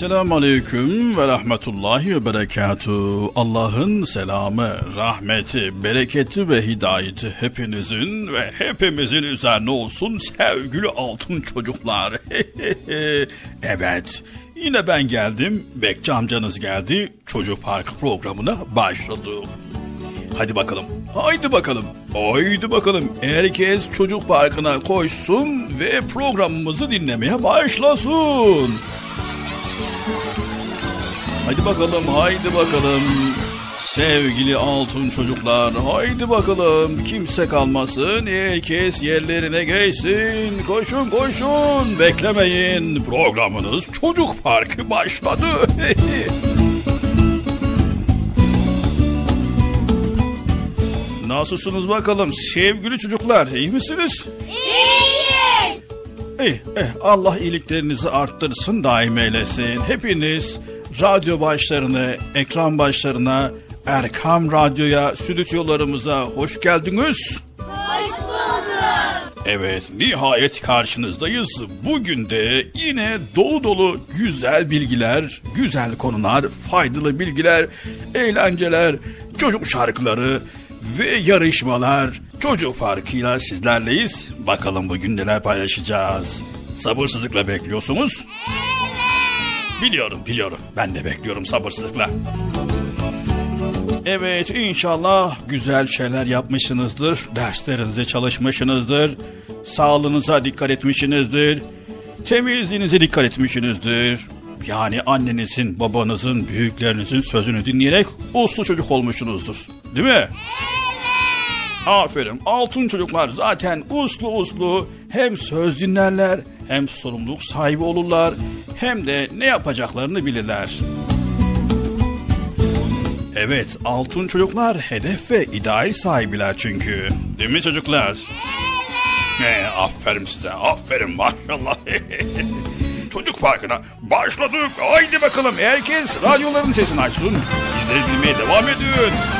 Esselamu Aleyküm ve Rahmetullahi ve Berekatuhu. Allah'ın selamı, rahmeti, bereketi ve hidayeti hepinizin ve hepimizin üzerine olsun sevgili altın çocuklar. evet, yine ben geldim, Bekçi amcanız geldi, Çocuk Parkı programına başladık. Hadi bakalım, haydi bakalım, haydi bakalım. Herkes Çocuk Parkı'na koşsun ve programımızı dinlemeye başlasın. Hadi bakalım, haydi bakalım. Sevgili altın çocuklar, haydi bakalım. Kimse kalmasın, herkes yerlerine geçsin. Koşun koşun, beklemeyin. Programınız Çocuk Parkı başladı. Nasılsınız bakalım sevgili çocuklar, iyi misiniz? İyiyiz. İyi, eh, Allah iyiliklerinizi arttırsın, daim eylesin. Hepiniz radyo başlarına, ekran başlarına, Erkam Radyo'ya, stüdyolarımıza hoş geldiniz. Hoş bulduk. Evet, nihayet karşınızdayız. Bugün de yine dolu dolu güzel bilgiler, güzel konular, faydalı bilgiler, eğlenceler, çocuk şarkıları ve yarışmalar çocuk farkıyla sizlerleyiz. Bakalım bugün neler paylaşacağız. Sabırsızlıkla bekliyorsunuz. Evet. Biliyorum biliyorum ben de bekliyorum sabırsızlıkla. Evet inşallah güzel şeyler yapmışsınızdır. Derslerinize çalışmışsınızdır. Sağlığınıza dikkat etmişsinizdir. Temizliğinize dikkat etmişsinizdir. Yani annenizin, babanızın, büyüklerinizin sözünü dinleyerek uslu çocuk olmuşsunuzdur. Değil mi? Evet. Aferin. Altın çocuklar zaten uslu uslu hem söz dinlerler hem sorumluluk sahibi olurlar hem de ne yapacaklarını bilirler. Evet, altın çocuklar hedef ve ideal sahibiler çünkü. Değil mi çocuklar? Evet. Ne, aferin size, aferin maşallah. Çocuk Parkı'na başladık. Haydi bakalım herkes radyoların sesini açsın. Bizleri dinlemeye devam edin.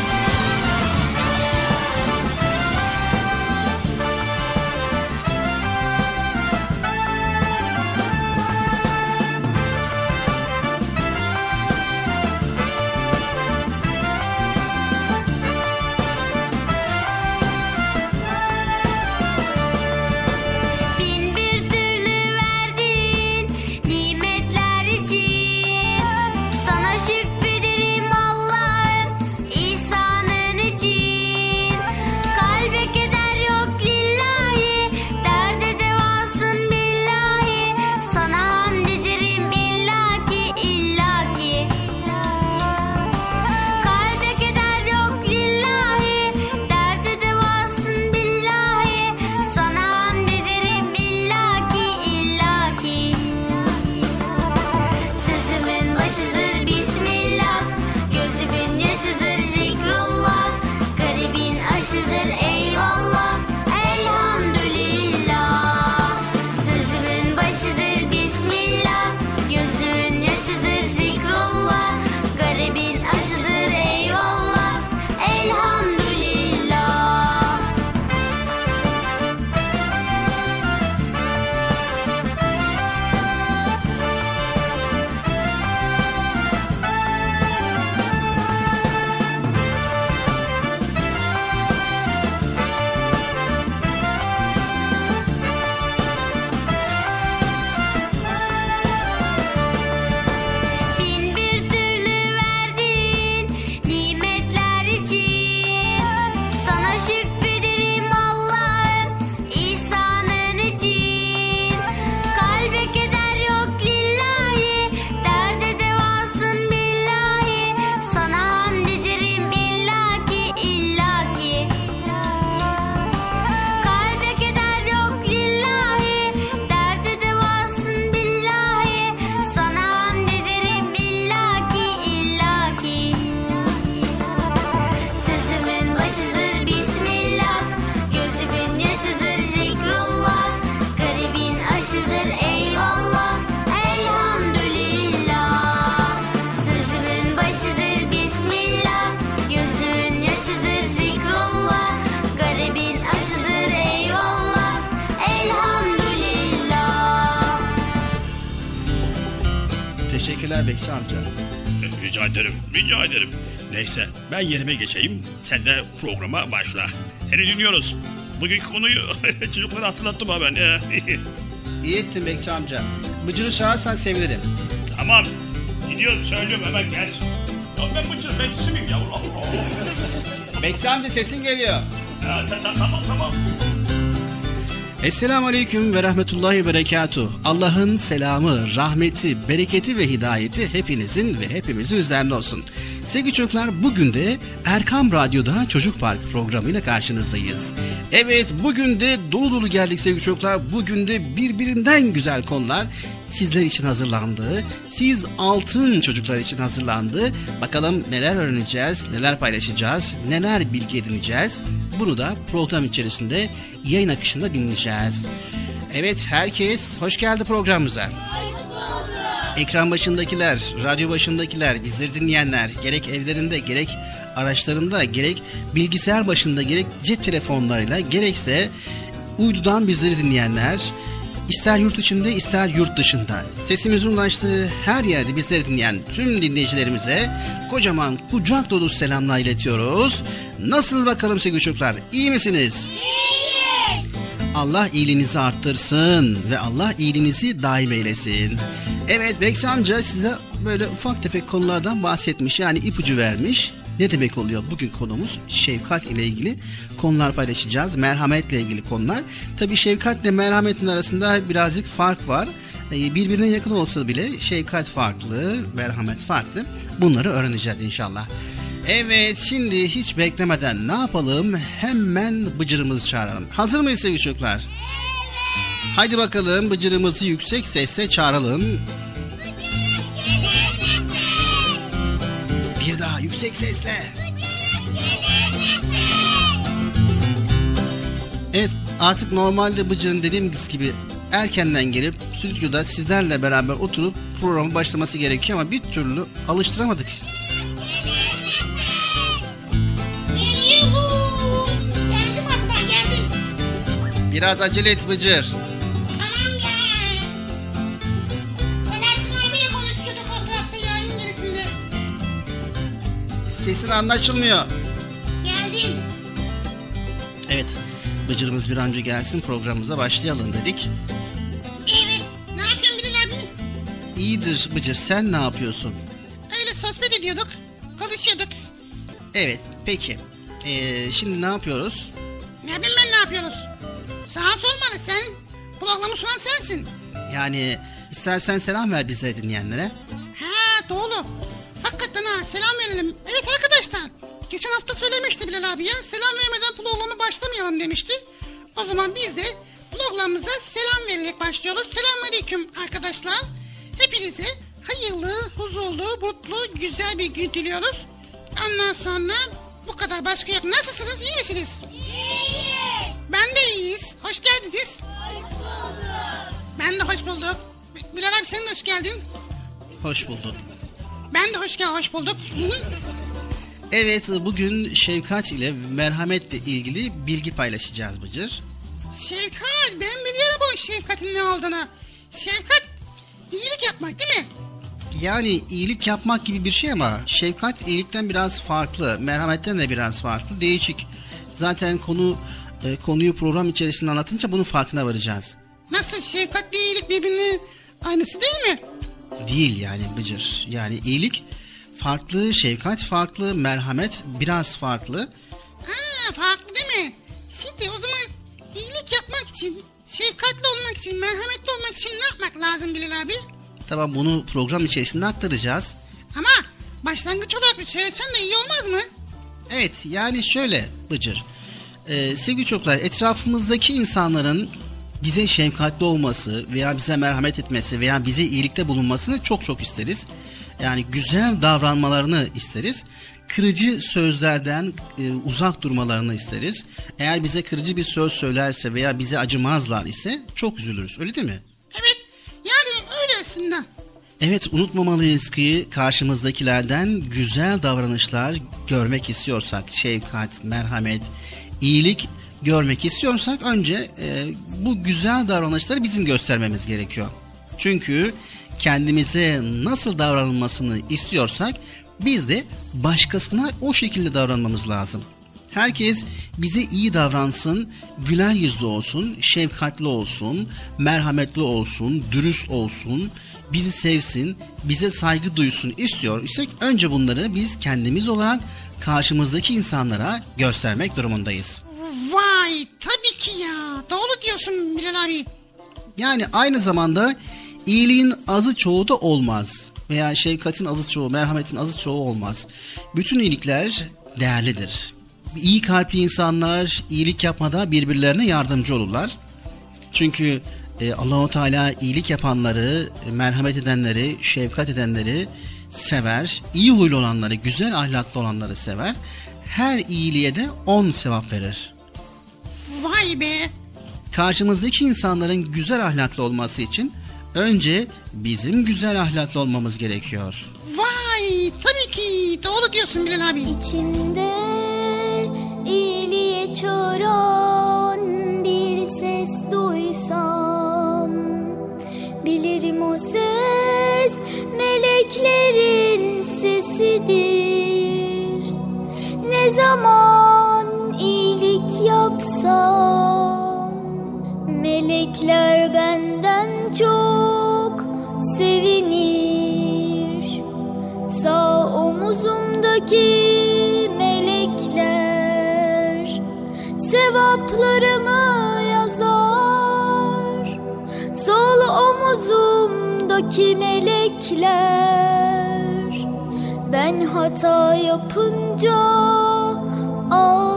Ben yerime geçeyim. Sen de programa başla. Seni dinliyoruz. Bugünkü konuyu çocuklara hatırlattım ha ben. İyi ettin Bekçi amca. Bıcır'ı çağırsan sevinirim. Tamam. Gidiyorum söylüyorum hemen gelsin. Ya ben Bıcır bekçisi miyim yavrum? Bekçi amca sesin geliyor. Ya, tamam tamam. Esselamu Aleyküm ve Rahmetullahi ve Berekatuh. Allah'ın selamı, rahmeti, bereketi ve hidayeti hepinizin ve hepimizin üzerine olsun. Sevgili çocuklar bugün de Erkam Radyo'da Çocuk Park programıyla karşınızdayız. Evet bugün de dolu dolu geldik sevgili çocuklar. Bugün de birbirinden güzel konular sizler için hazırlandı. Siz altın çocuklar için hazırlandı. Bakalım neler öğreneceğiz, neler paylaşacağız, neler bilgi edineceğiz. Bunu da program içerisinde yayın akışında dinleyeceğiz. Evet herkes hoş geldi programımıza. Ekran başındakiler, radyo başındakiler, bizleri dinleyenler, gerek evlerinde, gerek araçlarında, gerek bilgisayar başında, gerek cep telefonlarıyla, gerekse uydudan bizleri dinleyenler, ister yurt içinde ister yurt dışında sesimizin ulaştığı her yerde bizleri dinleyen tüm dinleyicilerimize kocaman kucak dolu selamlar iletiyoruz. Nasıl bakalım sevgili çocuklar? İyi misiniz? Allah iyiliğinizi arttırsın ve Allah iyiliğinizi daim eylesin. Evet Bekçi amca size böyle ufak tefek konulardan bahsetmiş yani ipucu vermiş. Ne demek oluyor? Bugün konumuz şefkat ile ilgili konular paylaşacağız. Merhametle ilgili konular. Tabi şefkatle merhametin arasında birazcık fark var. Ee, Birbirine yakın olsa bile şefkat farklı, merhamet farklı. Bunları öğreneceğiz inşallah. Evet şimdi hiç beklemeden ne yapalım? Hemen bıcırımızı çağıralım. Hazır mıyız sevgili çocuklar? Evet. Haydi bakalım bıcırımızı yüksek sesle çağıralım. Bir daha yüksek sesle. Evet artık normalde Bıcır'ın dediğimiz gibi erkenden gelip stüdyoda sizlerle beraber oturup programı başlaması gerekiyor ama bir türlü alıştıramadık. Biraz acele et Bıcır. Tamam gel. Selahattin abiyle konuşuyorduk o tarafta yayın gerisinde. Sesin anlaşılmıyor. Geldim. Evet Bıcır'ımız bir an önce gelsin programımıza başlayalım dedik. Evet. Ne yapıyorsun Bilal abi? İyidir Bıcır sen ne yapıyorsun? Öyle sohbet ediyorduk. Konuşuyorduk. Evet peki. Ee, şimdi ne yapıyoruz? Ne yapayım ben ne yapıyoruz? Sana sormalı sen. Programı sunan sensin. Yani istersen selam ver bize dinleyenlere. Ha doğru. Hakikaten ha selam verelim. Evet arkadaşlar. Geçen hafta söylemişti Bilal abi ya. Selam vermeden programa başlamayalım demişti. O zaman biz de programımıza selam vererek başlıyoruz. Selamünaleyküm arkadaşlar. Hepinize hayırlı, huzurlu, mutlu, güzel bir gün diliyoruz. Ondan sonra bu kadar başka yok. Nasılsınız? iyi misiniz? İyiyiz. Ben de iyiyiz. Hoş geldiniz. Hoş bulduk. Ben de hoş bulduk. Bilal abi sen de hoş geldin. Hoş bulduk. Ben de hoş geldin, hoş bulduk. Evet bugün şefkat ile merhametle ilgili bilgi paylaşacağız Bıcır. Şefkat, ben biliyorum o şefkatin ne olduğunu. Şefkat, iyilik yapmak değil mi? Yani iyilik yapmak gibi bir şey ama şefkat iyilikten biraz farklı, merhametten de biraz farklı, değişik. Zaten konu e, konuyu program içerisinde anlatınca bunun farkına varacağız. Nasıl şefkatle iyilik birbirinin aynısı değil mi? Değil yani Bıcır. Yani iyilik farklı, şefkat farklı, merhamet biraz farklı. Ha, farklı değil mi? Şimdi o zaman iyilik yapmak için, şefkatli olmak için, merhametli olmak için ne yapmak lazım Bilal abi? Tamam bunu program içerisinde aktaracağız. Ama başlangıç olarak bir söylesen de iyi olmaz mı? Evet yani şöyle Bıcır. Ee, sevgili çocuklar etrafımızdaki insanların bize şefkatli olması veya bize merhamet etmesi veya bize iyilikte bulunmasını çok çok isteriz. Yani güzel davranmalarını isteriz. Kırıcı sözlerden e, uzak durmalarını isteriz. Eğer bize kırıcı bir söz söylerse veya bize acımazlar ise çok üzülürüz. Öyle değil mi? Evet, yani öyle aslında. Evet unutmamalıyız ki karşımızdakilerden güzel davranışlar görmek istiyorsak, şefkat, merhamet, iyilik görmek istiyorsak önce e, bu güzel davranışları bizim göstermemiz gerekiyor. Çünkü kendimize nasıl davranılmasını istiyorsak biz de başkasına o şekilde davranmamız lazım. Herkes bize iyi davransın, güler yüzlü olsun, şefkatli olsun, merhametli olsun, dürüst olsun, bizi sevsin, bize saygı duysun istiyor. İşte önce bunları biz kendimiz olarak karşımızdaki insanlara göstermek durumundayız. Vay tabii ki ya. Doğru diyorsun Bilal abi. Yani aynı zamanda iyiliğin azı çoğu da olmaz. Veya şefkatin azı çoğu, merhametin azı çoğu olmaz. Bütün iyilikler değerlidir. İyi kalpli insanlar iyilik yapmada birbirlerine yardımcı olurlar. Çünkü e, Allahu Teala iyilik yapanları, merhamet edenleri, şefkat edenleri sever. İyi huylu olanları, güzel ahlaklı olanları sever. Her iyiliğe de on sevap verir. Vay be. Karşımızdaki insanların güzel ahlaklı olması için önce bizim güzel ahlaklı olmamız gerekiyor. Vay tabii ki. Doğru diyorsun Bilal abi. İçimde iyiliğe çağıran bir ses duysam Bilirim o ses meleklerin sesidir. Ne zaman iyilik yapsam Melekler benden çok sevinir. Sağ omuzumdaki melekler sevaplarımı omuzumdaki melekler ben hata yapınca ağlar.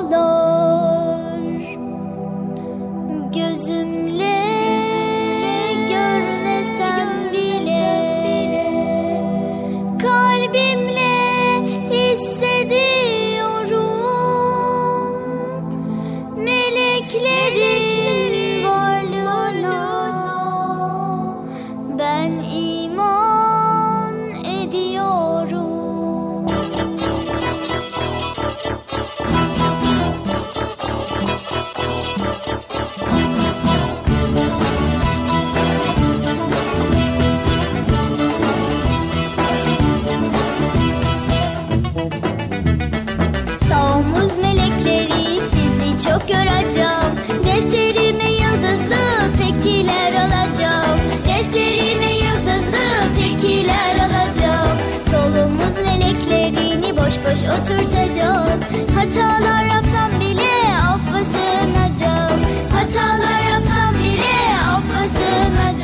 Boş oturtacağım Hatalar yapsam bile affa sığınacağım Hatalar yapsam bile affa sığınacağım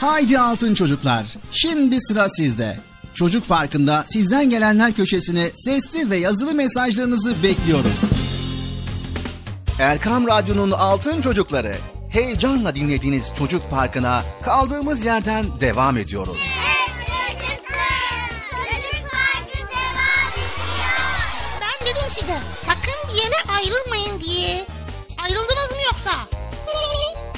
Haydi altın çocuklar. Şimdi sıra sizde. Çocuk Parkı'nda sizden gelenler köşesine sesli ve yazılı mesajlarınızı bekliyorum. Erkam Radyo'nun Altın Çocukları. Heyecanla dinlediğiniz Çocuk Parkı'na kaldığımız yerden devam ediyoruz. Ben dedim size sakın bir yere ayrılmayın diye. Ayrıldınız?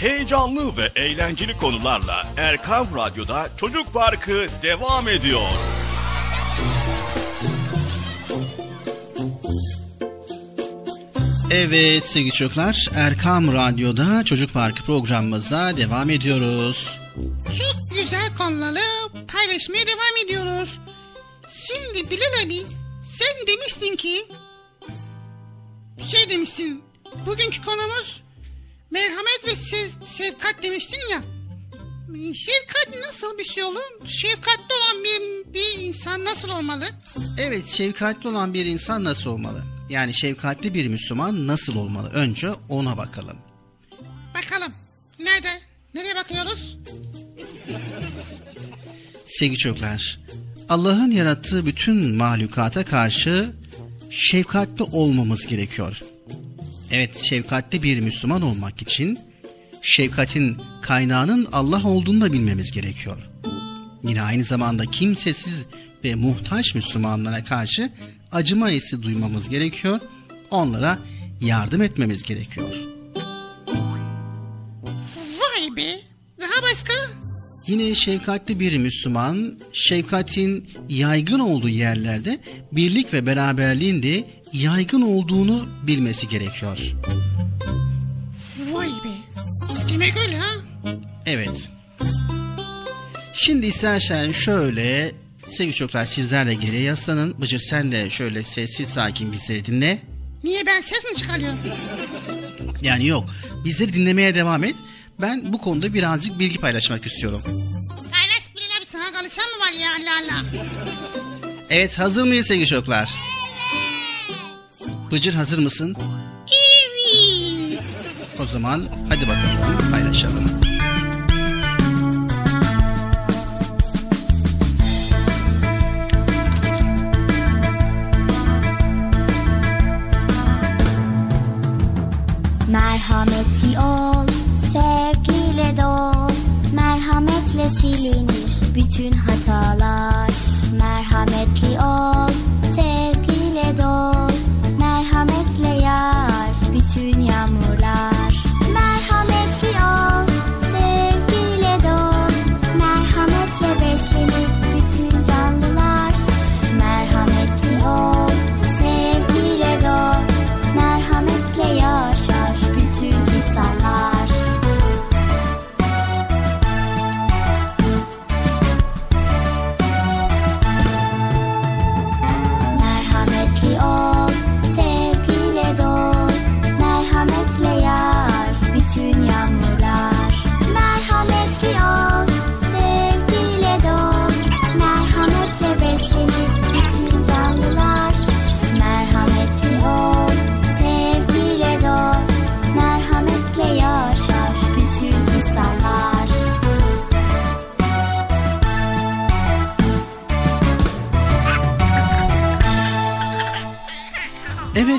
Heyecanlı ve eğlenceli konularla Erkan Radyo'da Çocuk Parkı devam ediyor. Evet sevgili çocuklar Erkam Radyo'da Çocuk Parkı programımıza devam ediyoruz. Çok güzel konuları paylaşmaya devam ediyoruz. Şimdi Bilal abi sen demiştin ki şey demiştin bugünkü konumuz merhamet ve sev- şefkat demiştin ya. Şefkat nasıl bir şey olur? Şefkatli olan bir, bir insan nasıl olmalı? Evet şefkatli olan bir insan nasıl olmalı? Yani şefkatli bir Müslüman nasıl olmalı? Önce ona bakalım. Bakalım. Nerede? Nereye bakıyoruz? Sevgili çocuklar, Allah'ın yarattığı bütün mahlukata karşı şefkatli olmamız gerekiyor. Evet, şefkatli bir Müslüman olmak için şefkatin kaynağının Allah olduğunu da bilmemiz gerekiyor. Yine aynı zamanda kimsesiz ve muhtaç Müslümanlara karşı acıma hissi duymamız gerekiyor. Onlara yardım etmemiz gerekiyor. Vay be. Daha başka? Yine şefkatli bir Müslüman, şefkatin yaygın olduğu yerlerde birlik ve beraberliğin de yaygın olduğunu bilmesi gerekiyor. Vay be. Demek öyle ha? Evet. Şimdi istersen şöyle sevgili çocuklar sizler de geriye yaslanın. Bıcır sen de şöyle sessiz sakin bizleri dinle. Niye ben ses mi çıkarıyorum? Yani yok bizleri dinlemeye devam et. Ben bu konuda birazcık bilgi paylaşmak istiyorum. Paylaş Bilal abi sana kalışan mı var ya Allah Allah. Evet hazır mıyız sevgili çocuklar? Bıcır hazır mısın? Evet. O zaman hadi bakalım paylaşalım. Merhametli ol, sevgiyle dol. Merhametle silinir bütün hatalar. Merhametli ol, sevgiyle dol.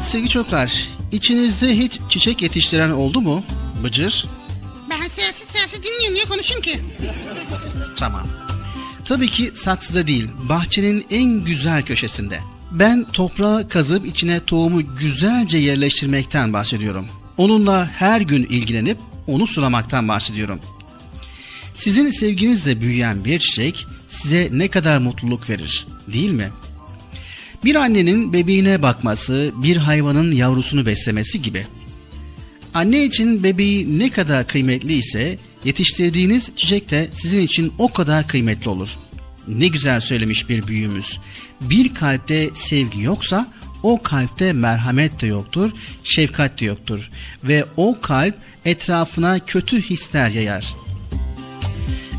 Sevgili çocuklar içinizde hiç çiçek yetiştiren oldu mu? Bıcır? Ben sessiz sessiz dinliyorum niye konuşayım ki? Tamam. Tabii ki saksıda değil, bahçenin en güzel köşesinde. Ben toprağı kazıp içine tohumu güzelce yerleştirmekten bahsediyorum. Onunla her gün ilgilenip onu sulamaktan bahsediyorum. Sizin sevginizle büyüyen bir çiçek size ne kadar mutluluk verir, değil mi? Bir annenin bebeğine bakması, bir hayvanın yavrusunu beslemesi gibi. Anne için bebeği ne kadar kıymetli ise yetiştirdiğiniz çiçek de sizin için o kadar kıymetli olur. Ne güzel söylemiş bir büyüğümüz. Bir kalpte sevgi yoksa o kalpte merhamet de yoktur, şefkat de yoktur ve o kalp etrafına kötü hisler yayar.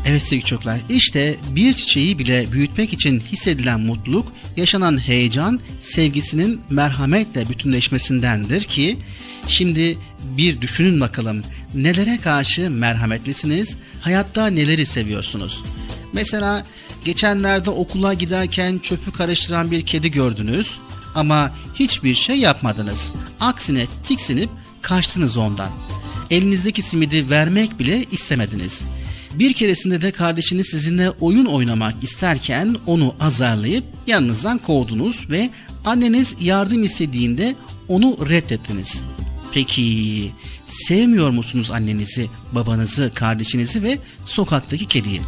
Evet sevgili çocuklar işte bir çiçeği bile büyütmek için hissedilen mutluluk yaşanan heyecan sevgisinin merhametle bütünleşmesindendir ki şimdi bir düşünün bakalım nelere karşı merhametlisiniz hayatta neleri seviyorsunuz? Mesela geçenlerde okula giderken çöpü karıştıran bir kedi gördünüz ama hiçbir şey yapmadınız. Aksine tiksinip kaçtınız ondan. Elinizdeki simidi vermek bile istemediniz.'' Bir keresinde de kardeşiniz sizinle oyun oynamak isterken onu azarlayıp yanınızdan kovdunuz ve anneniz yardım istediğinde onu reddettiniz. Peki sevmiyor musunuz annenizi, babanızı, kardeşinizi ve sokaktaki kediyi?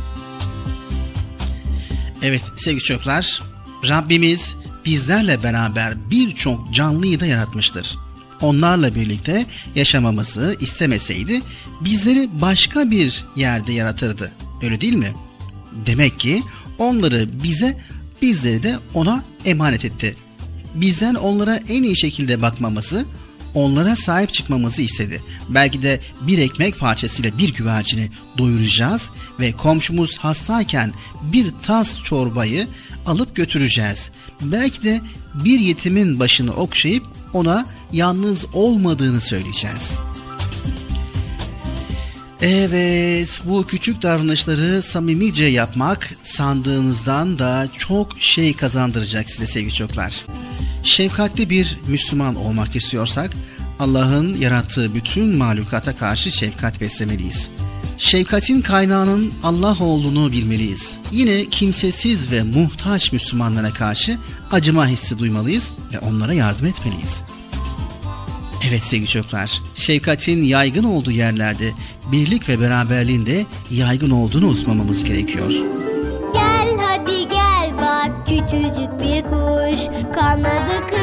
Evet sevgili çocuklar, Rabbimiz bizlerle beraber birçok canlıyı da yaratmıştır onlarla birlikte yaşamamızı istemeseydi bizleri başka bir yerde yaratırdı. Öyle değil mi? Demek ki onları bize, bizleri de ona emanet etti. Bizden onlara en iyi şekilde bakmamızı, onlara sahip çıkmamızı istedi. Belki de bir ekmek parçasıyla bir güvercini doyuracağız ve komşumuz hastayken bir tas çorbayı alıp götüreceğiz. Belki de bir yetimin başını okşayıp ona yalnız olmadığını söyleyeceğiz. Evet, bu küçük davranışları samimice yapmak sandığınızdan da çok şey kazandıracak size sevgili çocuklar. Şefkatli bir Müslüman olmak istiyorsak Allah'ın yarattığı bütün mahlukata karşı şefkat beslemeliyiz. Şefkatin kaynağının Allah olduğunu bilmeliyiz. Yine kimsesiz ve muhtaç Müslümanlara karşı acıma hissi duymalıyız ve onlara yardım etmeliyiz. Evet sevgili çocuklar, şefkatin yaygın olduğu yerlerde birlik ve beraberliğin de yaygın olduğunu unutmamamız gerekiyor. Gel hadi gel bak küçücük bir kuş kanadı kırılmış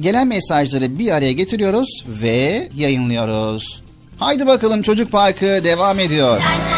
gelen mesajları bir araya getiriyoruz ve yayınlıyoruz. Haydi bakalım Çocuk Parkı devam ediyor. Yazıl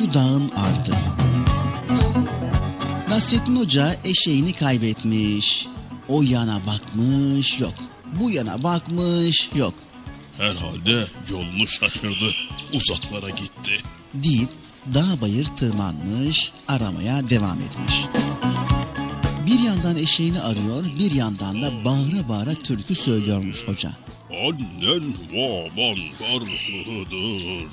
şu dağın ardı. Nasrettin Hoca eşeğini kaybetmiş. O yana bakmış yok. Bu yana bakmış yok. Herhalde yolunu şaşırdı. Uzaklara gitti. Deyip dağ bayır tırmanmış, aramaya devam etmiş. Bir yandan eşeğini arıyor, bir yandan da bağıra bağıra türkü söylüyormuş hoca. Annen baban karlıdır.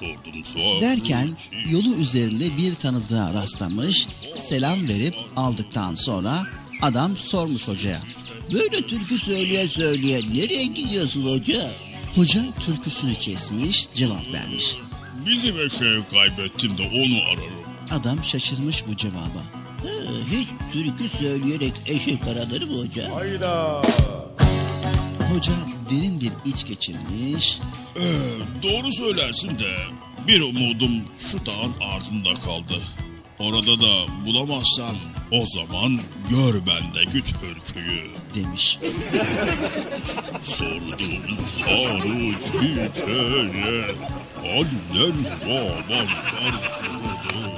Sordum sordum. Derken yolu üzerinde bir tanıdığa rastlamış, selam verip aldıktan sonra adam sormuş hocaya. Böyle türkü söyleye söyleye nereye gidiyorsun hoca? Hoca türküsünü kesmiş, cevap vermiş. Bizim eşeği kaybettim de onu ararım. Adam şaşırmış bu cevaba. Ha, hiç türkü söyleyerek eşek aranır mı hoca? Hoca derin bir iç geçirmiş, Ee, doğru söylersin de bir umudum şu dağın ardında kaldı. Orada da bulamazsam o zaman gör bendeki türküyü. demiş. Sordum sarı çiçeğe annen baban karlıdır.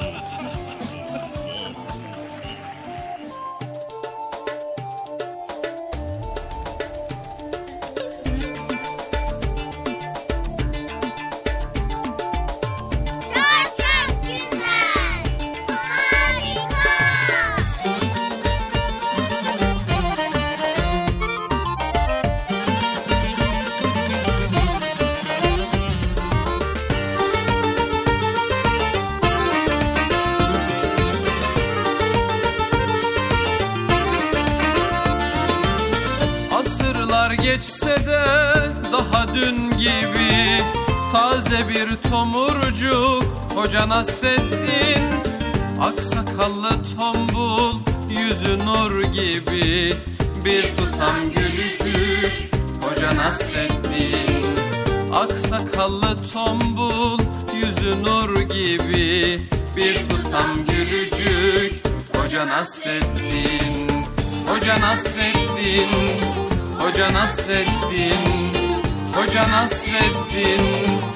Tomurcuk Hoca Nasreddin. Aksakallı tombul Yüzü nur gibi. Bir tutam gülücük Hoca Nasreddin. Aksakallı tombul Yüzü nur gibi. Bir tutam gülücük Hoca Nasreddin. Hoca Nasreddin Hoca Nasreddin. Hoca Nasreddin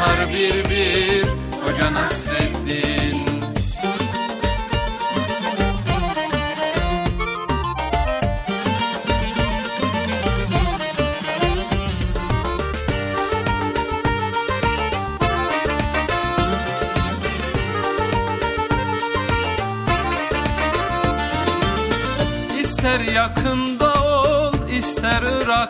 Tutar bir bir Hoca Nasreddin. İster yakında ol, ister Irak'ta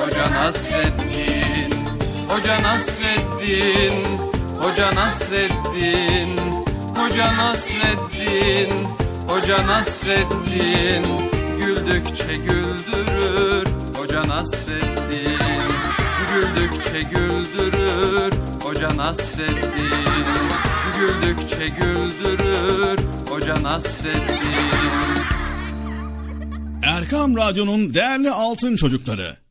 Hoca Nasreddin Hoca Nasreddin Hoca Nasreddin Hoca Nasreddin Hoca Nasreddin. Güldükçe güldürür Hoca Nasreddin. Güldükçe güldürür Hoca Nasreddin. Güldükçe güldürür Hoca Nasreddin. Erkam Radyo'nun değerli altın çocukları.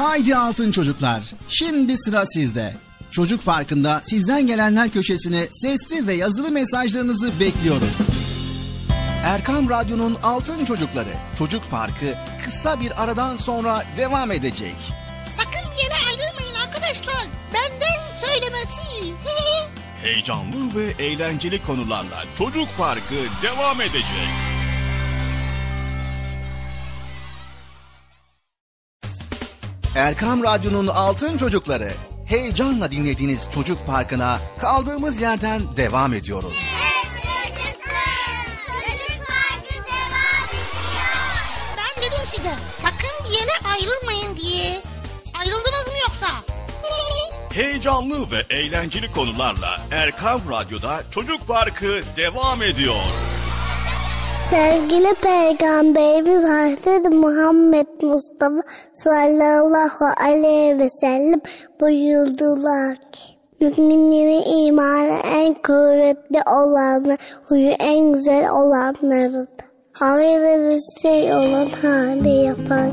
Haydi altın çocuklar. Şimdi sıra sizde. Çocuk Parkı'nda sizden gelenler köşesine sesli ve yazılı mesajlarınızı bekliyoruz. Erkam Radyo'nun Altın Çocukları Çocuk Parkı kısa bir aradan sonra devam edecek. Sakın bir yere ayrılmayın arkadaşlar. Benden söylemesi. Heyecanlı ve eğlenceli konularla Çocuk Parkı devam edecek. Erkam Radyo'nun Altın Çocukları heyecanla dinlediğiniz Çocuk Parkı'na kaldığımız yerden devam ediyoruz. Çocuk Parkı devam ediyor. Ben dedim size sakın bir yere ayrılmayın diye. Ayrıldınız mı yoksa? Heyecanlı ve eğlenceli konularla Erkam Radyo'da Çocuk Parkı devam ediyor. Sevgili Peygamberimiz Hazreti Muhammed Mustafa sallallahu aleyhi ve sellem buyurdular ki Müminlerin imanı en kuvvetli olanı, huyu en güzel olanlarıdır. Hayırlı bir şey olan hali yapan.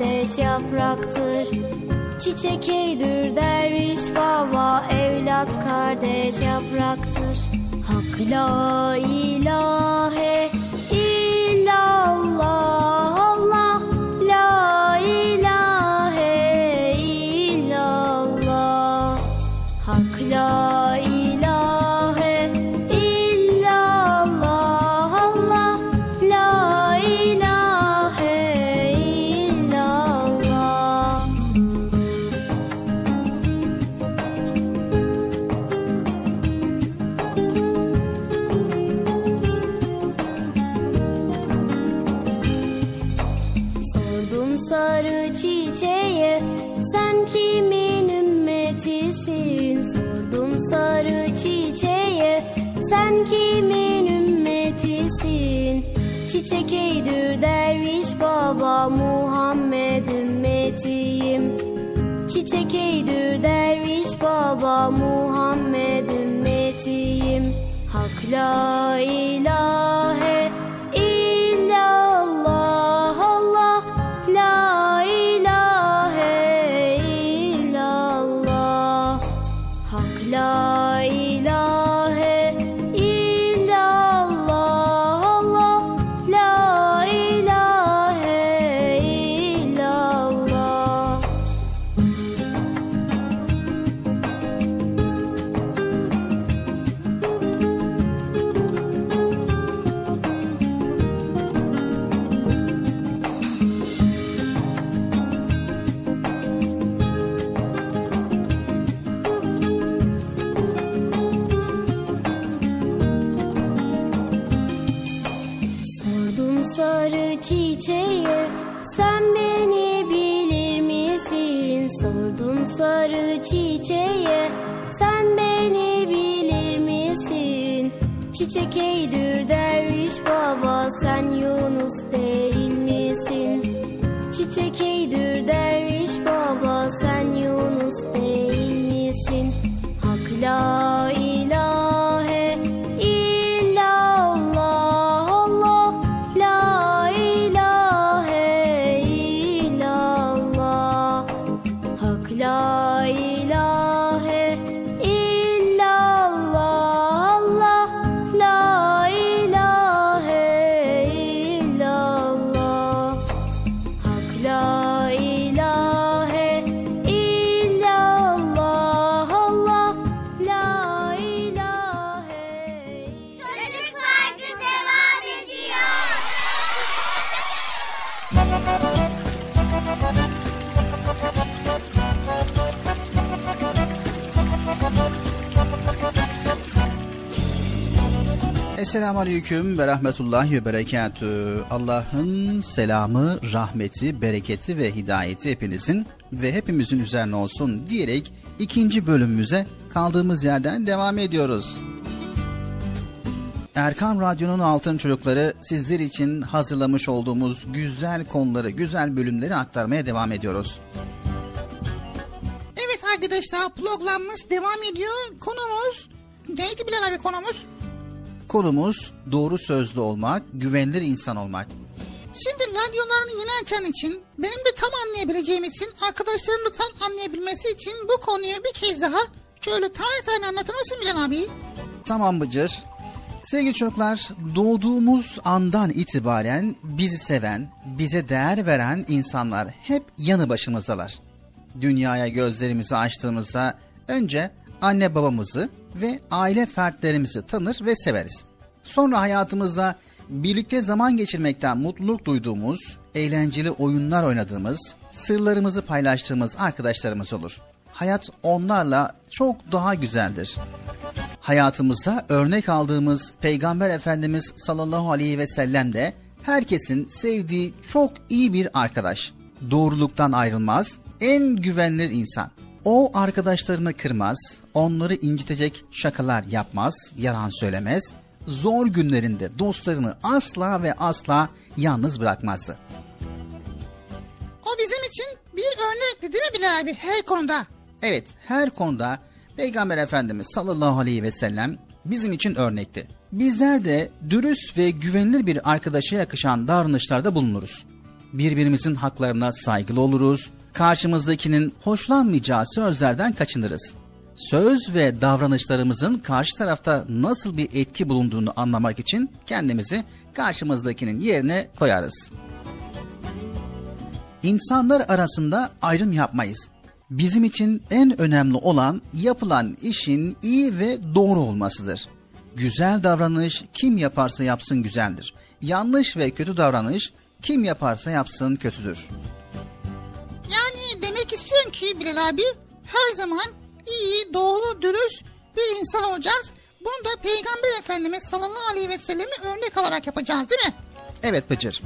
kardeş yapraktır. Çiçek eydür derviş baba Evlat kardeş yapraktır. Hak la ilahe Çiçek eydür derviş baba Muhammed ümmetiyim. Hak la ilahe Çiçek eydür Esselamu Aleyküm ve Rahmetullahi ve Berekatü. Allah'ın selamı, rahmeti, bereketi ve hidayeti hepinizin ve hepimizin üzerine olsun diyerek ikinci bölümümüze kaldığımız yerden devam ediyoruz. Erkam Radyo'nun Altın Çocukları sizler için hazırlamış olduğumuz güzel konuları, güzel bölümleri aktarmaya devam ediyoruz. Evet arkadaşlar programımız devam ediyor. Konumuz neydi Bilal abi konumuz? Konumuz doğru sözlü olmak, güvenilir insan olmak. Şimdi radyolarını yeni açan için benim de tam anlayabileceğim için arkadaşlarım da tam anlayabilmesi için bu konuyu bir kez daha şöyle tane tane anlatır mısın Bilal abi? Tamam Bıcır. Sevgili çocuklar, doğduğumuz andan itibaren bizi seven, bize değer veren insanlar hep yanı başımızdalar. Dünyaya gözlerimizi açtığımızda önce anne babamızı ve aile fertlerimizi tanır ve severiz. Sonra hayatımızda birlikte zaman geçirmekten mutluluk duyduğumuz, eğlenceli oyunlar oynadığımız, sırlarımızı paylaştığımız arkadaşlarımız olur. Hayat onlarla çok daha güzeldir hayatımızda örnek aldığımız Peygamber Efendimiz sallallahu aleyhi ve sellem de herkesin sevdiği çok iyi bir arkadaş. Doğruluktan ayrılmaz, en güvenilir insan. O arkadaşlarını kırmaz, onları incitecek şakalar yapmaz, yalan söylemez. Zor günlerinde dostlarını asla ve asla yalnız bırakmazdı. O bizim için bir örnekti değil mi Bilal abi her konuda? Evet, her konuda Peygamber Efendimiz sallallahu aleyhi ve sellem bizim için örnekti. Bizler de dürüst ve güvenilir bir arkadaşa yakışan davranışlarda bulunuruz. Birbirimizin haklarına saygılı oluruz, karşımızdakinin hoşlanmayacağı sözlerden kaçınırız. Söz ve davranışlarımızın karşı tarafta nasıl bir etki bulunduğunu anlamak için kendimizi karşımızdakinin yerine koyarız. İnsanlar arasında ayrım yapmayız. Bizim için en önemli olan yapılan işin iyi ve doğru olmasıdır. Güzel davranış kim yaparsa yapsın güzeldir. Yanlış ve kötü davranış kim yaparsa yapsın kötüdür. Demek istiyorsun ki Bilal abi her zaman iyi, doğru, dürüst bir insan olacağız. Bunu da Peygamber Efendimiz sallallahu aleyhi ve sellemi örnek alarak yapacağız değil mi? Evet Bıcır.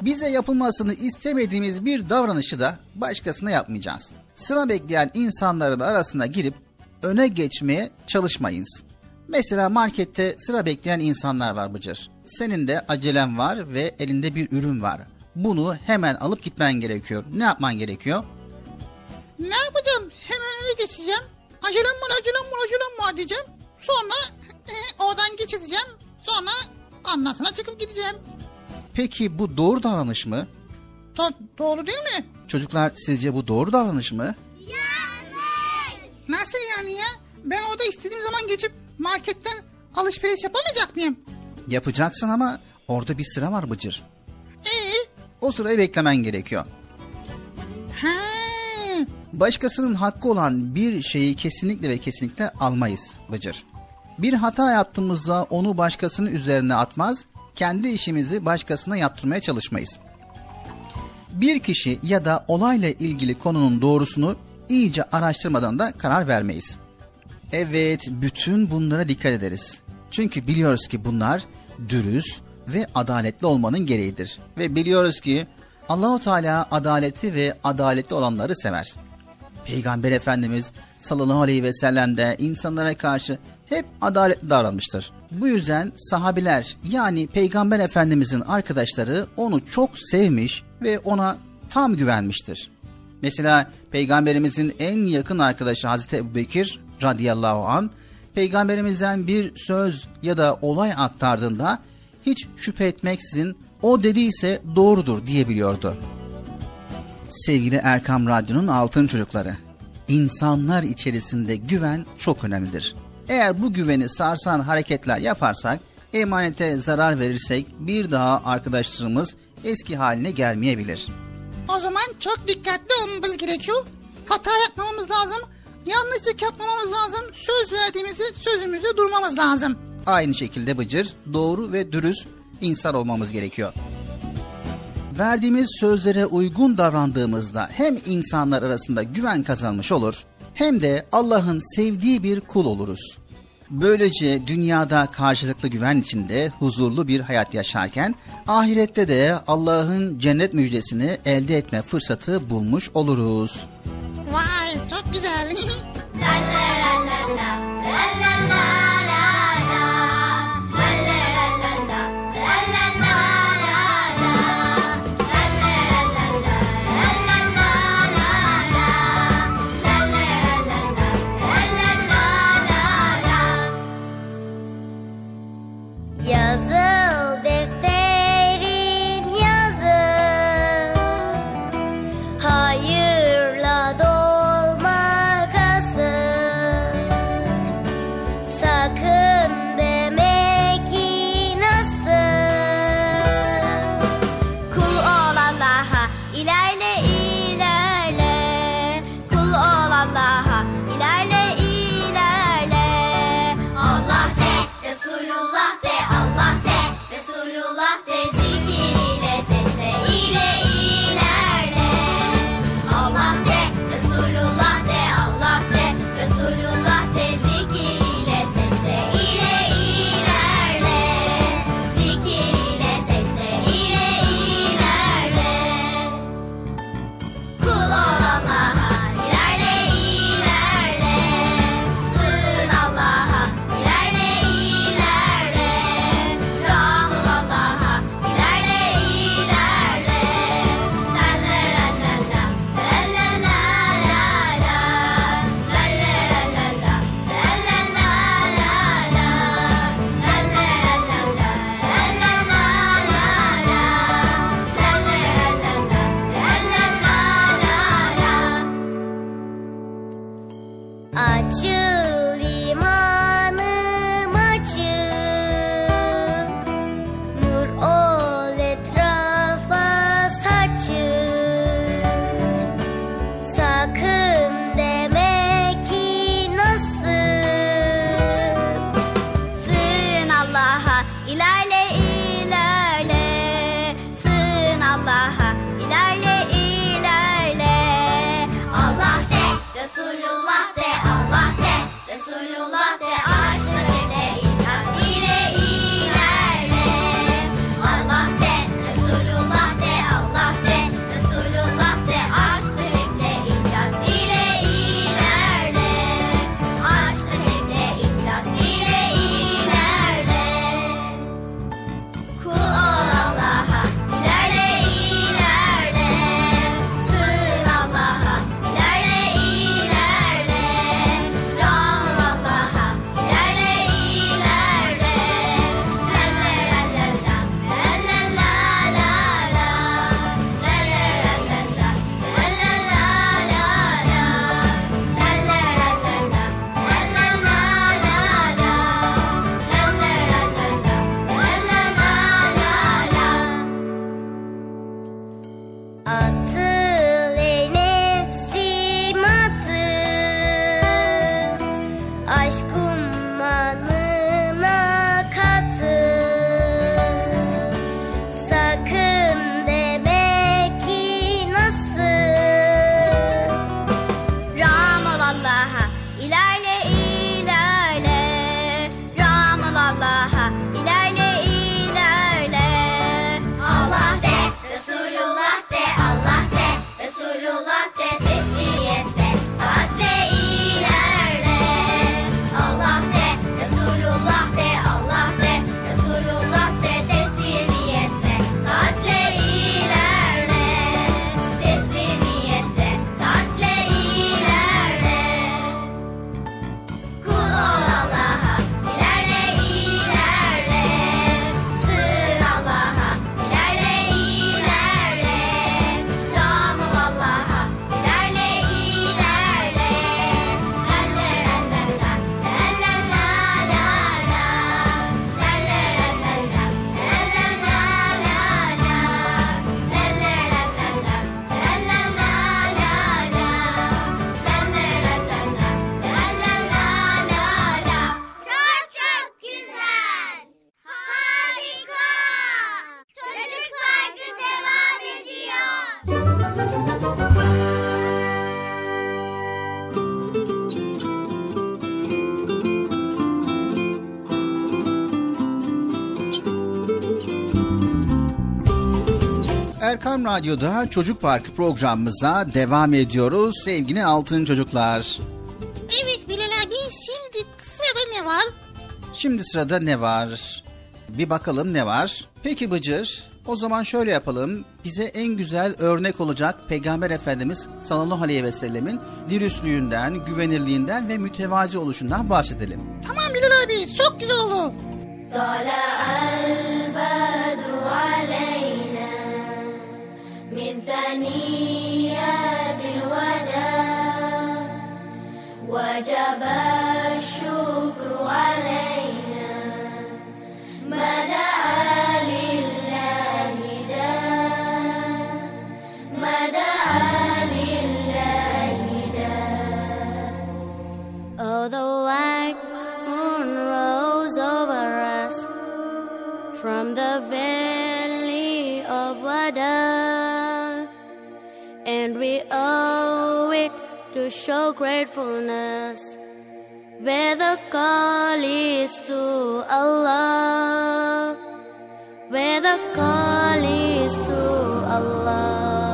Bize yapılmasını istemediğimiz bir davranışı da başkasına yapmayacağız. Sıra bekleyen insanların arasına girip öne geçmeye çalışmayınız. Mesela markette sıra bekleyen insanlar var Bıcır. Senin de acelen var ve elinde bir ürün var. Bunu hemen alıp gitmen gerekiyor. Ne yapman gerekiyor? Ne yapacağım? Hemen öne geçeceğim. Acelem var, acelem var, acelem var diyeceğim. Sonra e, oradan geçeceğim. Sonra ondan sonra çıkıp gideceğim. Peki bu doğru davranış mı? Do- doğru değil mi? Çocuklar sizce bu doğru davranış mı? Nasıl yani ya? Ben orada istediğim zaman geçip marketten alışveriş yapamayacak mıyım? Yapacaksın ama orada bir sıra var Bıcır. Ee? O sırayı beklemen gerekiyor. Ha. Başkasının hakkı olan bir şeyi kesinlikle ve kesinlikle almayız Bıcır. Bir hata yaptığımızda onu başkasının üzerine atmaz, kendi işimizi başkasına yaptırmaya çalışmayız. Bir kişi ya da olayla ilgili konunun doğrusunu iyice araştırmadan da karar vermeyiz. Evet, bütün bunlara dikkat ederiz. Çünkü biliyoruz ki bunlar dürüst ve adaletli olmanın gereğidir. Ve biliyoruz ki Allahu Teala adaleti ve adaletli olanları sever. Peygamber Efendimiz sallallahu aleyhi ve sellem de insanlara karşı hep adaletli davranmıştır. Bu yüzden sahabiler yani Peygamber Efendimizin arkadaşları onu çok sevmiş ve ona tam güvenmiştir. Mesela Peygamberimizin en yakın arkadaşı Hazreti Ebubekir radıyallahu an Peygamberimizden bir söz ya da olay aktardığında hiç şüphe etmeksizin o dediyse doğrudur diyebiliyordu. Sevgili Erkam Radyo'nun altın çocukları. İnsanlar içerisinde güven çok önemlidir. Eğer bu güveni sarsan hareketler yaparsak, emanete zarar verirsek bir daha arkadaşlarımız eski haline gelmeyebilir. O zaman çok dikkatli olmamız gerekiyor. Hata yapmamamız lazım. Yanlışlık yapmamamız lazım. Söz verdiğimizi sözümüzde durmamız lazım. Aynı şekilde Bıcır, doğru ve dürüst insan olmamız gerekiyor. Verdiğimiz sözlere uygun davrandığımızda hem insanlar arasında güven kazanmış olur hem de Allah'ın sevdiği bir kul oluruz. Böylece dünyada karşılıklı güven içinde huzurlu bir hayat yaşarken ahirette de Allah'ın cennet müjdesini elde etme fırsatı bulmuş oluruz. Vay çok güzel. Yazıl Erkam Radyo'da Çocuk Parkı programımıza devam ediyoruz sevgili altın çocuklar. Evet Bilal abi şimdi sırada ne var? Şimdi sırada ne var? Bir bakalım ne var? Peki Bıcır, o zaman şöyle yapalım. Bize en güzel örnek olacak Peygamber Efendimiz sallallahu aleyhi ve sellemin dürüstlüğünden, güvenirliğinden ve mütevazi oluşundan bahsedelim. Tamam Bilal abi çok güzel oldu. طلع البدر علينا من ثنيات الوداع وجب الشكر علينا ما دعا لله داع ما دعا لله داع Oh, the white moon rose over us from the valley of Wada, and we owe it to show gratefulness. Where the call is to Allah, where the call is to Allah.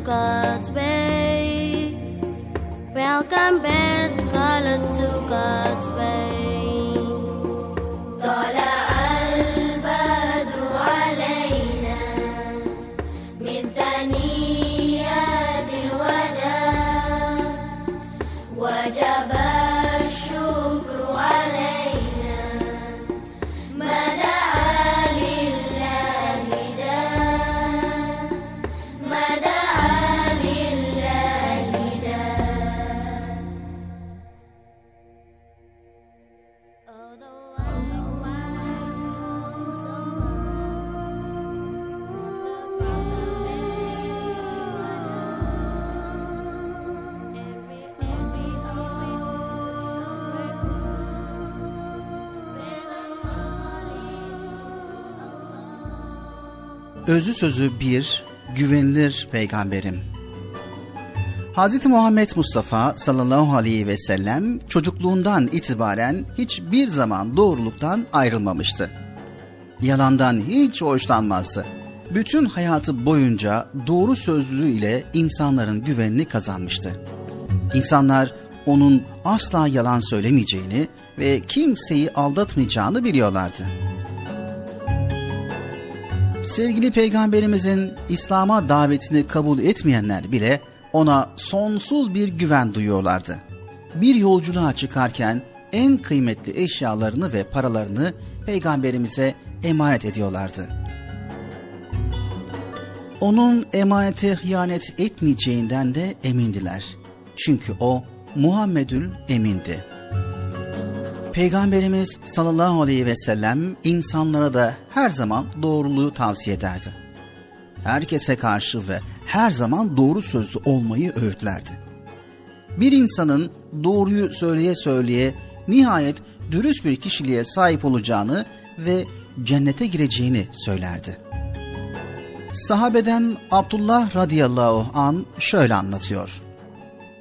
God's way. Welcome, best color to God's way. Dollar. Özü sözü bir, güvenilir peygamberim. Hz. Muhammed Mustafa sallallahu aleyhi ve sellem çocukluğundan itibaren hiçbir zaman doğruluktan ayrılmamıştı. Yalandan hiç hoşlanmazdı. Bütün hayatı boyunca doğru sözlülüğü ile insanların güvenini kazanmıştı. İnsanlar onun asla yalan söylemeyeceğini ve kimseyi aldatmayacağını biliyorlardı. Sevgili peygamberimizin İslam'a davetini kabul etmeyenler bile ona sonsuz bir güven duyuyorlardı. Bir yolculuğa çıkarken en kıymetli eşyalarını ve paralarını peygamberimize emanet ediyorlardı. Onun emanete hıyanet etmeyeceğinden de emindiler. Çünkü o Muhammedül Emin'di. Peygamberimiz sallallahu aleyhi ve sellem insanlara da her zaman doğruluğu tavsiye ederdi. Herkese karşı ve her zaman doğru sözlü olmayı öğütlerdi. Bir insanın doğruyu söyleye söyleye nihayet dürüst bir kişiliğe sahip olacağını ve cennete gireceğini söylerdi. Sahabeden Abdullah radıyallahu an şöyle anlatıyor.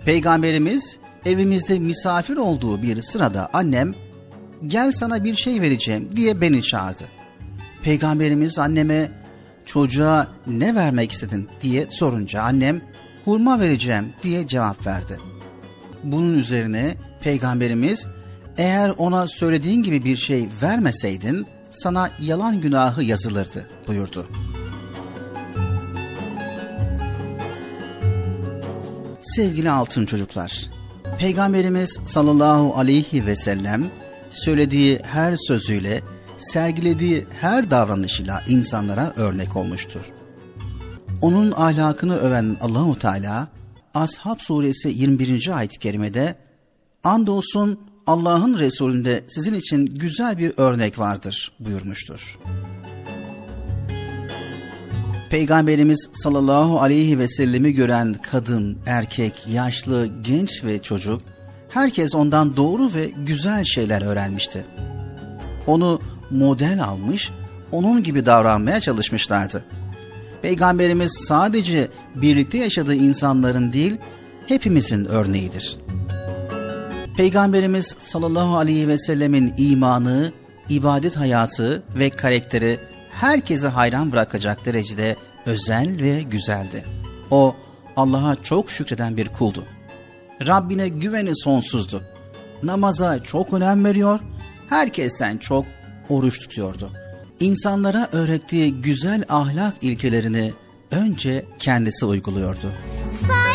Peygamberimiz evimizde misafir olduğu bir sırada annem gel sana bir şey vereceğim diye beni çağırdı. Peygamberimiz anneme çocuğa ne vermek istedin diye sorunca annem hurma vereceğim diye cevap verdi. Bunun üzerine peygamberimiz eğer ona söylediğin gibi bir şey vermeseydin sana yalan günahı yazılırdı buyurdu. Sevgili altın çocuklar, Peygamberimiz sallallahu aleyhi ve sellem söylediği her sözüyle, sergilediği her davranışıyla insanlara örnek olmuştur. Onun ahlakını öven Allahu Teala Ashab suresi 21. ayet-i kerimede andolsun Allah'ın Resulü'nde sizin için güzel bir örnek vardır buyurmuştur. Peygamberimiz sallallahu aleyhi ve sellemi gören kadın, erkek, yaşlı, genç ve çocuk Herkes ondan doğru ve güzel şeyler öğrenmişti. Onu model almış, onun gibi davranmaya çalışmışlardı. Peygamberimiz sadece birlikte yaşadığı insanların değil, hepimizin örneğidir. Peygamberimiz sallallahu aleyhi ve sellemin imanı, ibadet hayatı ve karakteri herkese hayran bırakacak derecede özel ve güzeldi. O Allah'a çok şükreden bir kuldu. Rabbine güveni sonsuzdu. Namaza çok önem veriyor, herkesten çok oruç tutuyordu. İnsanlara öğrettiği güzel ahlak ilkelerini önce kendisi uyguluyordu. Fire.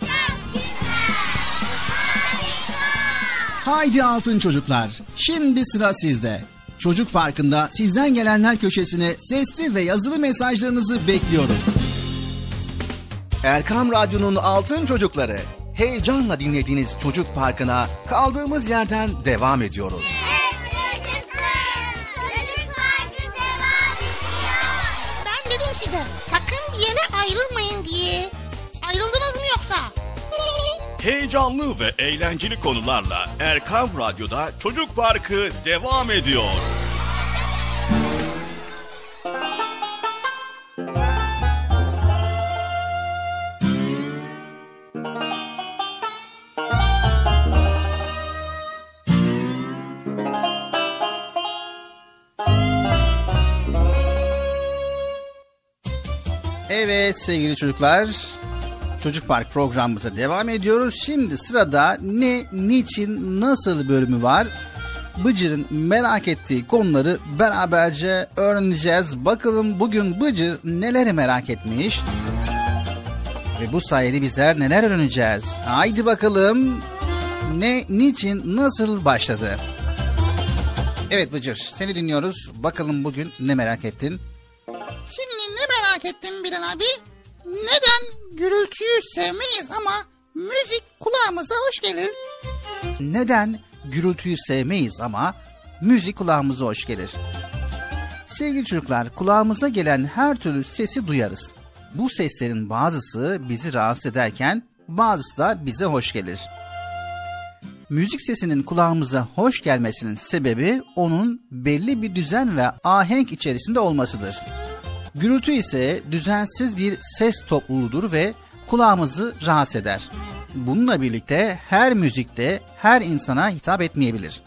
Haydi altın çocuklar. Şimdi sıra sizde. Çocuk Parkı'nda sizden gelenler köşesine sesli ve yazılı mesajlarınızı bekliyorum. Erkam Radyo'nun altın çocukları. Heyecanla dinlediğiniz Çocuk Parkı'na kaldığımız yerden devam ediyoruz. Heyecanlı ve eğlenceli konularla Erkam Radyo'da Çocuk Parkı devam ediyor. Evet sevgili çocuklar. Çocuk Park programımıza devam ediyoruz. Şimdi sırada ne, niçin, nasıl bölümü var. Bıcır'ın merak ettiği konuları beraberce öğreneceğiz. Bakalım bugün Bıcır neleri merak etmiş. Ve bu sayede bizler neler öğreneceğiz. Haydi bakalım ne, niçin, nasıl başladı. Evet Bıcır seni dinliyoruz. Bakalım bugün ne merak ettin? Şimdi ne merak ettim Bilal abi? Neden gürültüyü sevmeyiz ama müzik kulağımıza hoş gelir? Neden gürültüyü sevmeyiz ama müzik kulağımıza hoş gelir? Sevgili çocuklar, kulağımıza gelen her türlü sesi duyarız. Bu seslerin bazısı bizi rahatsız ederken bazısı da bize hoş gelir. Müzik sesinin kulağımıza hoş gelmesinin sebebi onun belli bir düzen ve ahenk içerisinde olmasıdır. Gürültü ise düzensiz bir ses topluluğudur ve kulağımızı rahatsız eder. Bununla birlikte her müzikte her insana hitap etmeyebilir.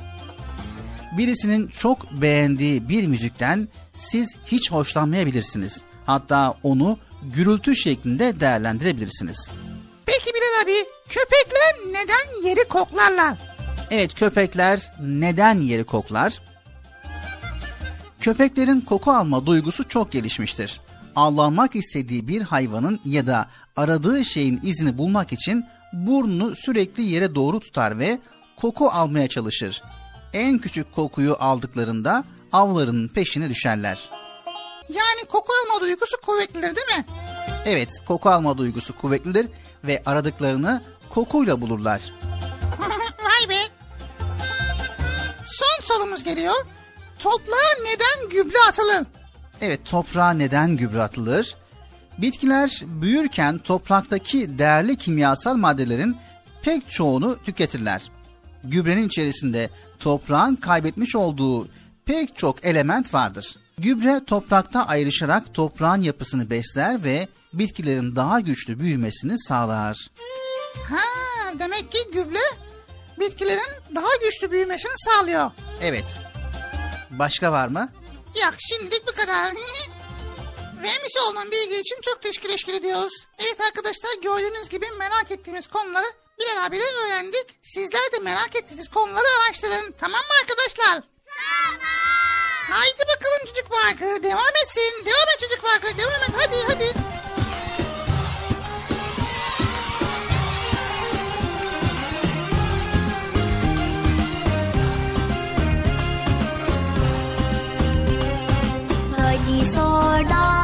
Birisinin çok beğendiği bir müzikten siz hiç hoşlanmayabilirsiniz. Hatta onu gürültü şeklinde değerlendirebilirsiniz. Peki Bilal abi köpekler neden yeri koklarlar? Evet köpekler neden yeri koklar? Köpeklerin koku alma duygusu çok gelişmiştir. Avlanmak istediği bir hayvanın ya da aradığı şeyin izini bulmak için burnunu sürekli yere doğru tutar ve koku almaya çalışır. En küçük kokuyu aldıklarında avlarının peşine düşerler. Yani koku alma duygusu kuvvetlidir değil mi? Evet, koku alma duygusu kuvvetlidir ve aradıklarını kokuyla bulurlar. Vay be. Son sorumuz geliyor. Toprağa neden gübre atılır? Evet, toprağa neden gübre atılır? Bitkiler büyürken topraktaki değerli kimyasal maddelerin pek çoğunu tüketirler. Gübrenin içerisinde toprağın kaybetmiş olduğu pek çok element vardır. Gübre toprakta ayrışarak toprağın yapısını besler ve bitkilerin daha güçlü büyümesini sağlar. Ha, demek ki gübre bitkilerin daha güçlü büyümesini sağlıyor. Evet. Başka var mı? Yok şimdilik bu kadar. Vermiş olduğun bilgi için çok teşekkür ediyoruz. Evet arkadaşlar gördüğünüz gibi merak ettiğimiz konuları Bilal abiyle öğrendik. Sizler de merak ettiğiniz konuları araştırın. Tamam mı arkadaşlar? Tamam. Haydi bakalım çocuk parkı. Devam etsin. Devam et çocuk parkı. Devam et. Hadi hadi. Lord.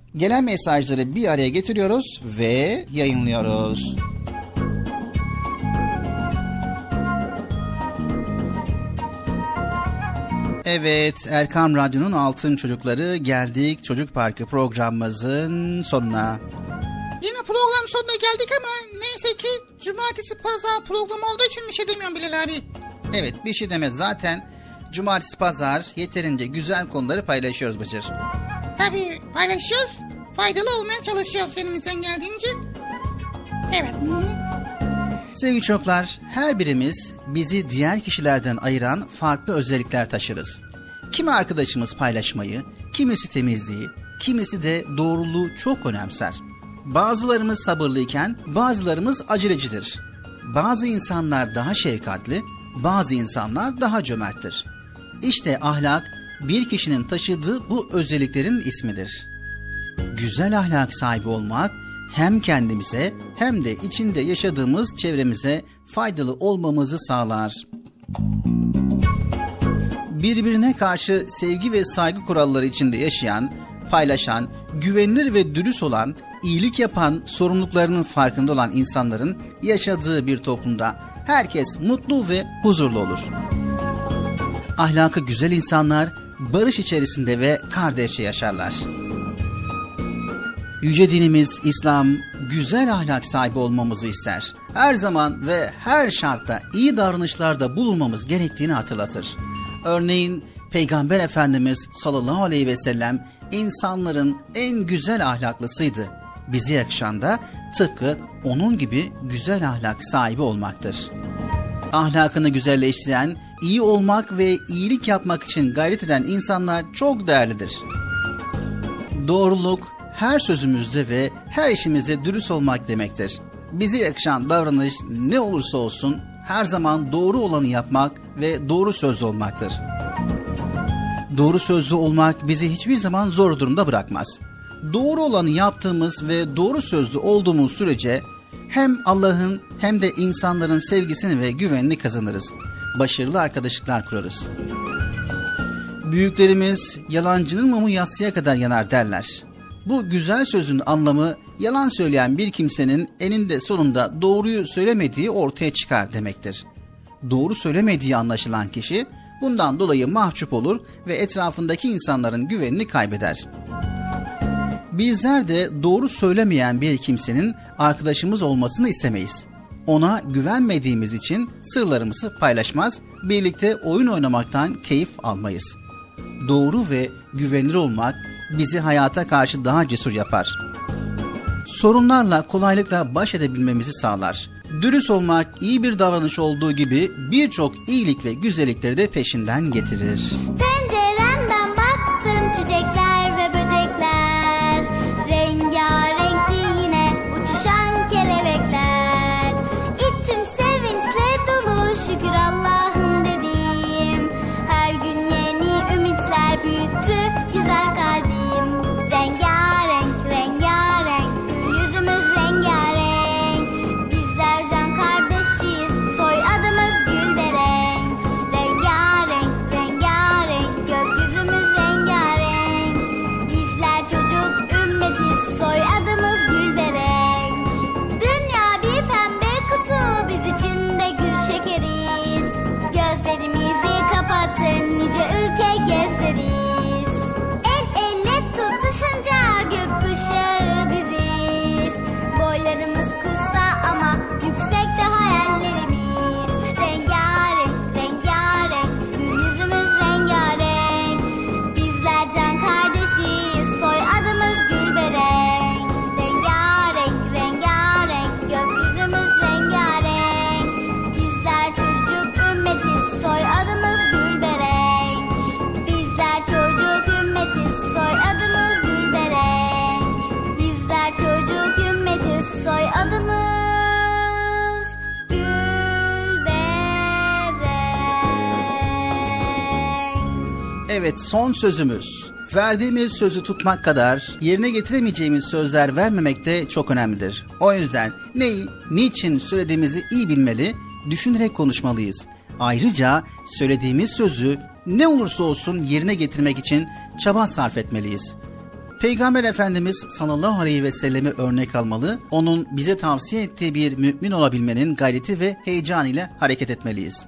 gelen mesajları bir araya getiriyoruz ve yayınlıyoruz. Evet Erkam Radyo'nun Altın Çocukları geldik Çocuk Parkı programımızın sonuna. Yine program sonuna geldik ama neyse ki cumartesi pazar programı olduğu için bir şey demiyorum Bilal abi. Evet bir şey demez zaten cumartesi pazar yeterince güzel konuları paylaşıyoruz Bıcır. Tabii paylaşıyoruz. Faydalı olmaya çalışıyoruz elimizden geldiğince. Evet. Sevgili çocuklar, her birimiz bizi diğer kişilerden ayıran farklı özellikler taşırız. Kimi arkadaşımız paylaşmayı, kimisi temizliği, kimisi de doğruluğu çok önemser. Bazılarımız sabırlıyken bazılarımız acelecidir. Bazı insanlar daha şefkatli, bazı insanlar daha cömerttir. İşte ahlak bir kişinin taşıdığı bu özelliklerin ismidir. Güzel ahlak sahibi olmak hem kendimize hem de içinde yaşadığımız çevremize faydalı olmamızı sağlar. Birbirine karşı sevgi ve saygı kuralları içinde yaşayan, paylaşan, güvenilir ve dürüst olan, iyilik yapan, sorumluluklarının farkında olan insanların yaşadığı bir toplumda herkes mutlu ve huzurlu olur. Ahlakı güzel insanlar barış içerisinde ve kardeşçe yaşarlar. Yüce dinimiz İslam güzel ahlak sahibi olmamızı ister. Her zaman ve her şartta iyi davranışlarda bulunmamız gerektiğini hatırlatır. Örneğin Peygamber Efendimiz sallallahu aleyhi ve sellem insanların en güzel ahlaklısıydı. Bize yakışan da tıpkı onun gibi güzel ahlak sahibi olmaktır. Ahlakını güzelleştiren, iyi olmak ve iyilik yapmak için gayret eden insanlar çok değerlidir. Doğruluk, her sözümüzde ve her işimizde dürüst olmak demektir. Bize yakışan davranış ne olursa olsun her zaman doğru olanı yapmak ve doğru sözlü olmaktır. Doğru sözlü olmak bizi hiçbir zaman zor durumda bırakmaz. Doğru olanı yaptığımız ve doğru sözlü olduğumuz sürece hem Allah'ın hem de insanların sevgisini ve güvenini kazanırız. Başarılı arkadaşlıklar kurarız. Büyüklerimiz yalancının mumu yatsıya kadar yanar derler. Bu güzel sözün anlamı yalan söyleyen bir kimsenin eninde sonunda doğruyu söylemediği ortaya çıkar demektir. Doğru söylemediği anlaşılan kişi bundan dolayı mahcup olur ve etrafındaki insanların güvenini kaybeder. Bizler de doğru söylemeyen bir kimsenin arkadaşımız olmasını istemeyiz. Ona güvenmediğimiz için sırlarımızı paylaşmaz, birlikte oyun oynamaktan keyif almayız. Doğru ve güvenilir olmak bizi hayata karşı daha cesur yapar. Sorunlarla kolaylıkla baş edebilmemizi sağlar. Dürüst olmak iyi bir davranış olduğu gibi birçok iyilik ve güzellikleri de peşinden getirir. Penceremden Evet son sözümüz. Verdiğimiz sözü tutmak kadar yerine getiremeyeceğimiz sözler vermemek de çok önemlidir. O yüzden neyi, niçin söylediğimizi iyi bilmeli, düşünerek konuşmalıyız. Ayrıca söylediğimiz sözü ne olursa olsun yerine getirmek için çaba sarf etmeliyiz. Peygamber Efendimiz sallallahu aleyhi ve sellemi örnek almalı, onun bize tavsiye ettiği bir mümin olabilmenin gayreti ve heyecanı ile hareket etmeliyiz.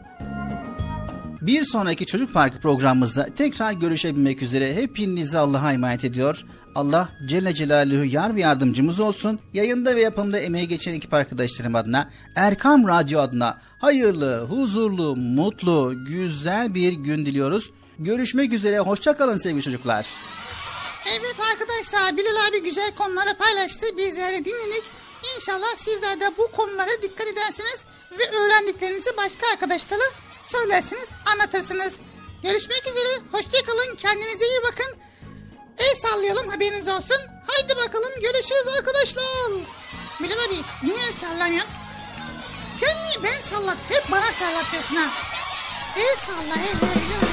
Bir sonraki Çocuk Parkı programımızda tekrar görüşebilmek üzere hepinizi Allah'a emanet ediyor. Allah Celle Celaluhu yar ve yardımcımız olsun. Yayında ve yapımda emeği geçen ekip arkadaşlarım adına, Erkam Radyo adına hayırlı, huzurlu, mutlu, güzel bir gün diliyoruz. Görüşmek üzere, hoşçakalın sevgili çocuklar. Evet arkadaşlar Bilal abi güzel konuları paylaştı. Bizler de dinledik. İnşallah sizler de bu konulara dikkat edersiniz ve öğrendiklerinizi başka arkadaşlara söylersiniz, anlatırsınız. Görüşmek üzere. Hoşçakalın. Kendinize iyi bakın. El sallayalım haberiniz olsun. Haydi bakalım görüşürüz arkadaşlar. Bilal abi niye sallamıyorsun? Sen niye ben sallat? Hep bana sallatıyorsun ha. El salla el el el.